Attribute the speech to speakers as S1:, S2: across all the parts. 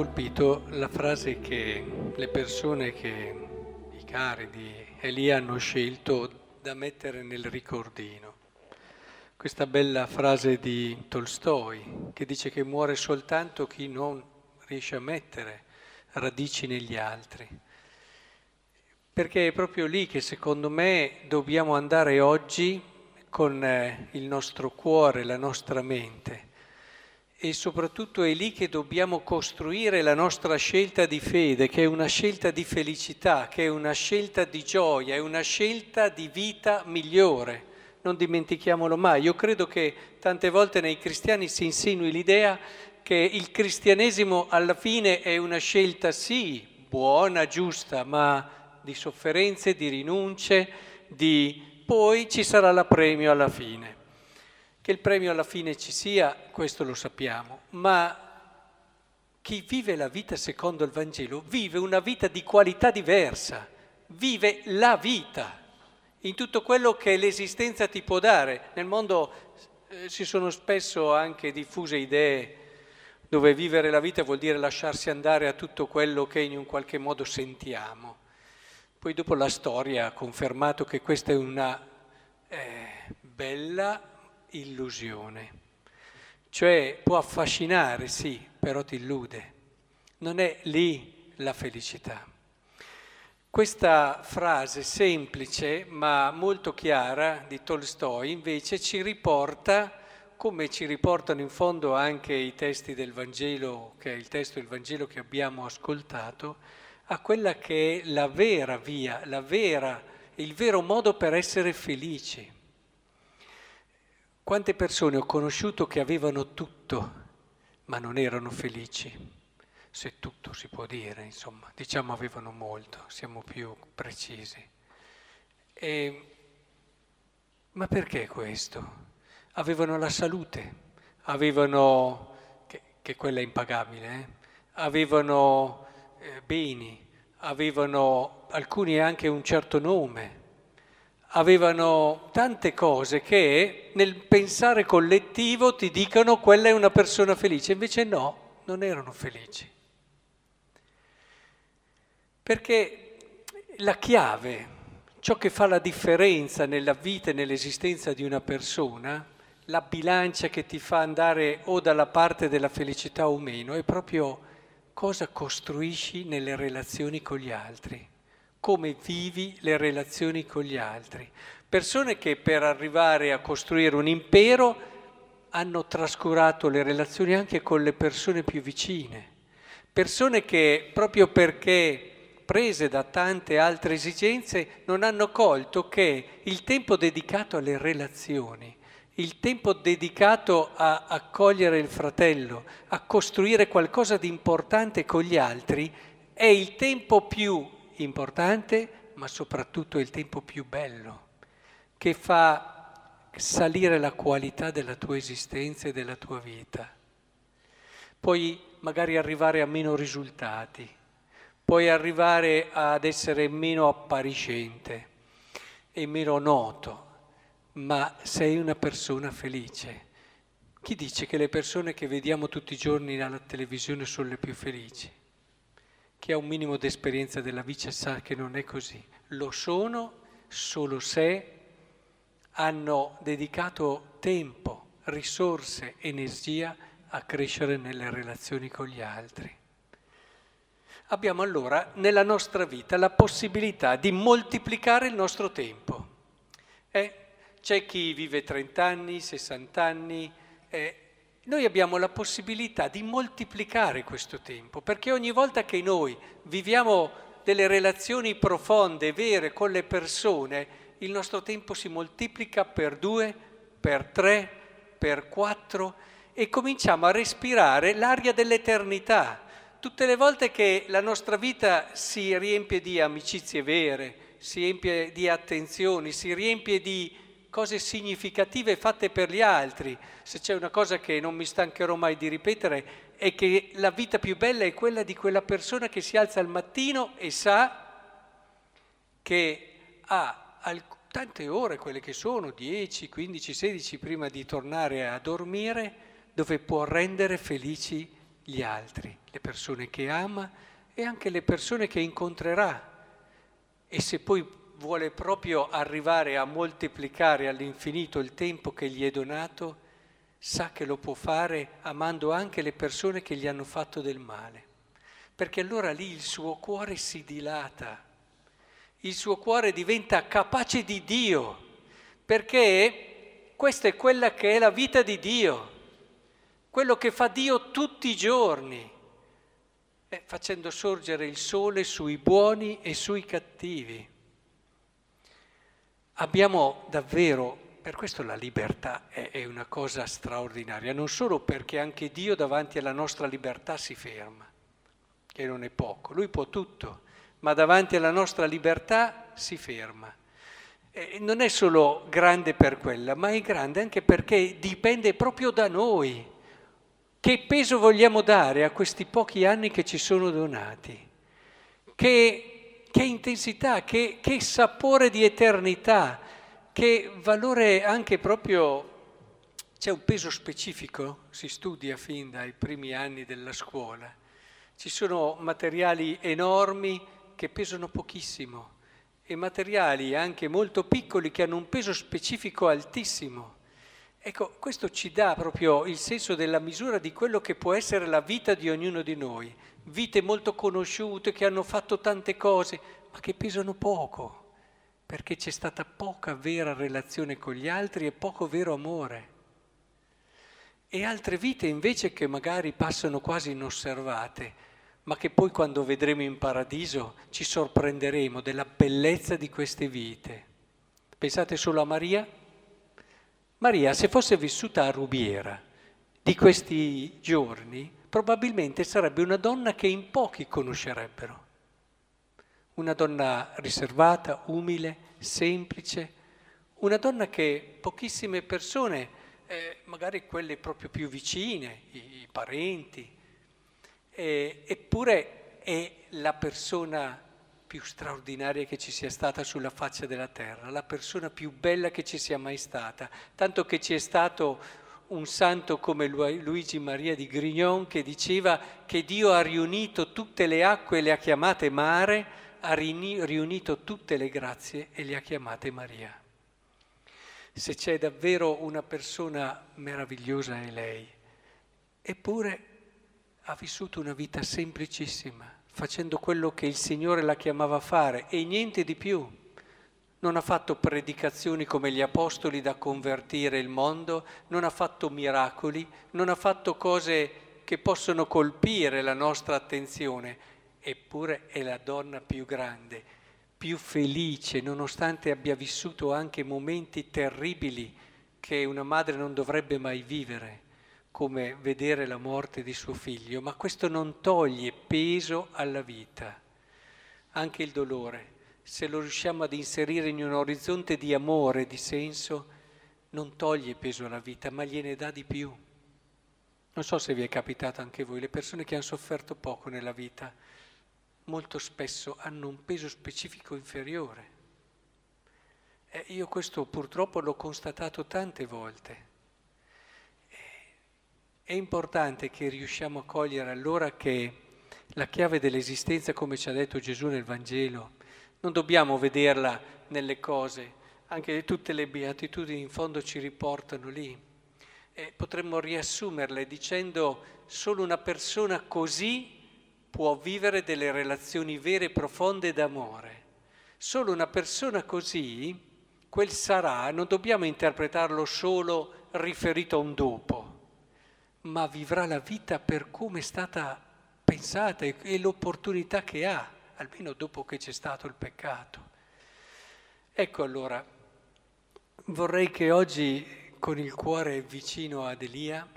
S1: Colpito la frase che le persone che, i cari di Elia hanno scelto da mettere nel ricordino. Questa bella frase di Tolstoi che dice che muore soltanto chi non riesce a mettere radici negli altri. Perché è proprio lì che secondo me dobbiamo andare oggi con eh, il nostro cuore, la nostra mente e soprattutto è lì che dobbiamo costruire la nostra scelta di fede, che è una scelta di felicità, che è una scelta di gioia, è una scelta di vita migliore. Non dimentichiamolo mai. Io credo che tante volte nei cristiani si insinui l'idea che il cristianesimo alla fine è una scelta sì, buona, giusta, ma di sofferenze, di rinunce, di poi ci sarà l'apremio alla fine. Che il premio alla fine ci sia, questo lo sappiamo, ma chi vive la vita secondo il Vangelo vive una vita di qualità diversa, vive la vita in tutto quello che l'esistenza ti può dare. Nel mondo eh, si sono spesso anche diffuse idee dove vivere la vita vuol dire lasciarsi andare a tutto quello che in un qualche modo sentiamo. Poi dopo la storia ha confermato che questa è una eh, bella illusione. Cioè può affascinare, sì, però ti illude. Non è lì la felicità. Questa frase semplice ma molto chiara di Tolstoi invece ci riporta, come ci riportano in fondo anche i testi del Vangelo, che è il testo del Vangelo che abbiamo ascoltato, a quella che è la vera via, la vera, il vero modo per essere felici. Quante persone ho conosciuto che avevano tutto, ma non erano felici? Se tutto si può dire, insomma, diciamo avevano molto, siamo più precisi. E, ma perché questo? Avevano la salute, avevano, che, che quella è impagabile, eh? avevano eh, beni, avevano alcuni anche un certo nome, avevano tante cose che nel pensare collettivo ti dicono quella è una persona felice, invece no, non erano felici. Perché la chiave, ciò che fa la differenza nella vita e nell'esistenza di una persona, la bilancia che ti fa andare o dalla parte della felicità o meno, è proprio cosa costruisci nelle relazioni con gli altri come vivi le relazioni con gli altri. Persone che per arrivare a costruire un impero hanno trascurato le relazioni anche con le persone più vicine. Persone che proprio perché prese da tante altre esigenze non hanno colto che il tempo dedicato alle relazioni, il tempo dedicato a accogliere il fratello, a costruire qualcosa di importante con gli altri, è il tempo più importante, ma soprattutto è il tempo più bello, che fa salire la qualità della tua esistenza e della tua vita. Puoi magari arrivare a meno risultati, puoi arrivare ad essere meno appariscente e meno noto, ma sei una persona felice. Chi dice che le persone che vediamo tutti i giorni alla televisione sono le più felici? Chi ha un minimo di esperienza della vita sa che non è così. Lo sono solo se hanno dedicato tempo, risorse, energia a crescere nelle relazioni con gli altri. Abbiamo allora nella nostra vita la possibilità di moltiplicare il nostro tempo. Eh, c'è chi vive 30 anni, 60 anni, eh, noi abbiamo la possibilità di moltiplicare questo tempo, perché ogni volta che noi viviamo delle relazioni profonde, vere con le persone, il nostro tempo si moltiplica per due, per tre, per quattro e cominciamo a respirare l'aria dell'eternità. Tutte le volte che la nostra vita si riempie di amicizie vere, si riempie di attenzioni, si riempie di cose significative fatte per gli altri. Se c'è una cosa che non mi stancherò mai di ripetere è che la vita più bella è quella di quella persona che si alza al mattino e sa che ha tante ore, quelle che sono, 10, 15, 16 prima di tornare a dormire, dove può rendere felici gli altri, le persone che ama e anche le persone che incontrerà. E se poi vuole proprio arrivare a moltiplicare all'infinito il tempo che gli è donato, sa che lo può fare amando anche le persone che gli hanno fatto del male. Perché allora lì il suo cuore si dilata, il suo cuore diventa capace di Dio, perché questa è quella che è la vita di Dio, quello che fa Dio tutti i giorni, eh, facendo sorgere il sole sui buoni e sui cattivi. Abbiamo davvero, per questo la libertà è, è una cosa straordinaria, non solo perché anche Dio davanti alla nostra libertà si ferma, che non è poco, lui può tutto, ma davanti alla nostra libertà si ferma. E non è solo grande per quella, ma è grande anche perché dipende proprio da noi. Che peso vogliamo dare a questi pochi anni che ci sono donati? Che che intensità, che, che sapore di eternità, che valore anche proprio c'è un peso specifico, si studia fin dai primi anni della scuola. Ci sono materiali enormi che pesano pochissimo e materiali anche molto piccoli che hanno un peso specifico altissimo. Ecco, questo ci dà proprio il senso della misura di quello che può essere la vita di ognuno di noi vite molto conosciute che hanno fatto tante cose, ma che pesano poco, perché c'è stata poca vera relazione con gli altri e poco vero amore. E altre vite invece che magari passano quasi inosservate, ma che poi quando vedremo in paradiso ci sorprenderemo della bellezza di queste vite. Pensate solo a Maria? Maria, se fosse vissuta a Rubiera di questi giorni, probabilmente sarebbe una donna che in pochi conoscerebbero. Una donna riservata, umile, semplice, una donna che pochissime persone, eh, magari quelle proprio più vicine, i, i parenti, eh, eppure è la persona più straordinaria che ci sia stata sulla faccia della terra, la persona più bella che ci sia mai stata, tanto che ci è stato un santo come Luigi Maria di Grignon che diceva che Dio ha riunito tutte le acque e le ha chiamate mare, ha riunito tutte le grazie e le ha chiamate Maria. Se c'è davvero una persona meravigliosa è lei, eppure ha vissuto una vita semplicissima, facendo quello che il Signore la chiamava a fare e niente di più non ha fatto predicazioni come gli apostoli da convertire il mondo, non ha fatto miracoli, non ha fatto cose che possono colpire la nostra attenzione, eppure è la donna più grande, più felice, nonostante abbia vissuto anche momenti terribili che una madre non dovrebbe mai vivere, come vedere la morte di suo figlio, ma questo non toglie peso alla vita, anche il dolore se lo riusciamo ad inserire in un orizzonte di amore, di senso, non toglie peso alla vita, ma gliene dà di più. Non so se vi è capitato anche voi, le persone che hanno sofferto poco nella vita molto spesso hanno un peso specifico inferiore. E io questo purtroppo l'ho constatato tante volte. È importante che riusciamo a cogliere allora che la chiave dell'esistenza, come ci ha detto Gesù nel Vangelo, non dobbiamo vederla nelle cose, anche tutte le beatitudini in fondo ci riportano lì. E potremmo riassumerle dicendo solo una persona così può vivere delle relazioni vere e profonde d'amore. Solo una persona così, quel sarà, non dobbiamo interpretarlo solo riferito a un dopo, ma vivrà la vita per come è stata pensata e l'opportunità che ha almeno dopo che c'è stato il peccato. Ecco allora, vorrei che oggi con il cuore vicino ad Elia,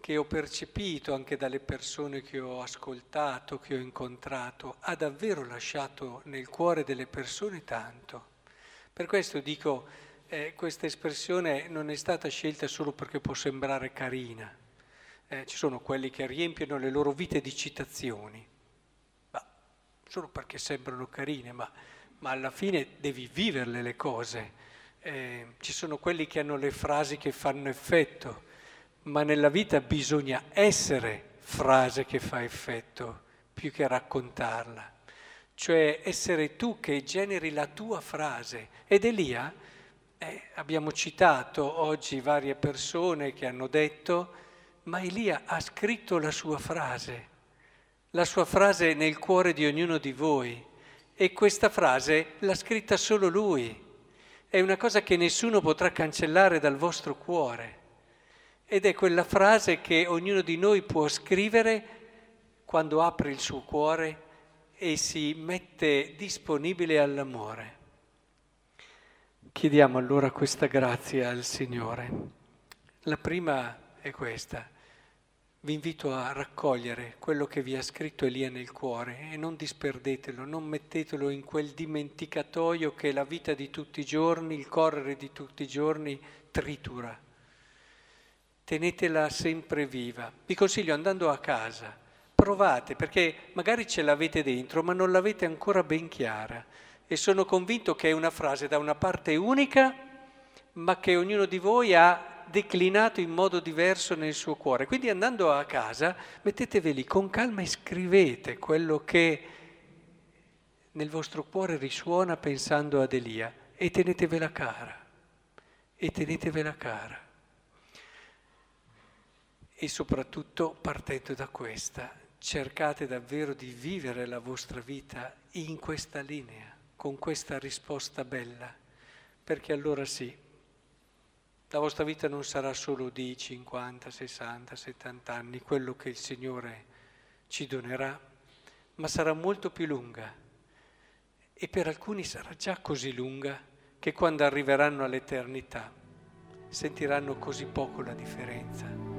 S1: che ho percepito anche dalle persone che ho ascoltato, che ho incontrato, ha davvero lasciato nel cuore delle persone tanto. Per questo dico, eh, questa espressione non è stata scelta solo perché può sembrare carina. Eh, ci sono quelli che riempiono le loro vite di citazioni solo perché sembrano carine, ma, ma alla fine devi viverle le cose. Eh, ci sono quelli che hanno le frasi che fanno effetto, ma nella vita bisogna essere frase che fa effetto, più che raccontarla. Cioè essere tu che generi la tua frase. Ed Elia, eh, abbiamo citato oggi varie persone che hanno detto, ma Elia ha scritto la sua frase, la sua frase nel cuore di ognuno di voi. E questa frase l'ha scritta solo lui. È una cosa che nessuno potrà cancellare dal vostro cuore. Ed è quella frase che ognuno di noi può scrivere quando apre il suo cuore e si mette disponibile all'amore. Chiediamo allora questa grazia al Signore. La prima è questa. Vi invito a raccogliere quello che vi ha scritto Elia nel cuore e non disperdetelo, non mettetelo in quel dimenticatoio che la vita di tutti i giorni, il correre di tutti i giorni tritura. Tenetela sempre viva. Vi consiglio andando a casa, provate perché magari ce l'avete dentro ma non l'avete ancora ben chiara e sono convinto che è una frase da una parte unica ma che ognuno di voi ha declinato in modo diverso nel suo cuore. Quindi andando a casa, mettetevi lì con calma e scrivete quello che nel vostro cuore risuona pensando ad Elia e tenetevela cara, e tenetevela cara. E soprattutto partendo da questa, cercate davvero di vivere la vostra vita in questa linea, con questa risposta bella, perché allora sì, la vostra vita non sarà solo di 50, 60, 70 anni, quello che il Signore ci donerà, ma sarà molto più lunga. E per alcuni sarà già così lunga che quando arriveranno all'eternità sentiranno così poco la differenza.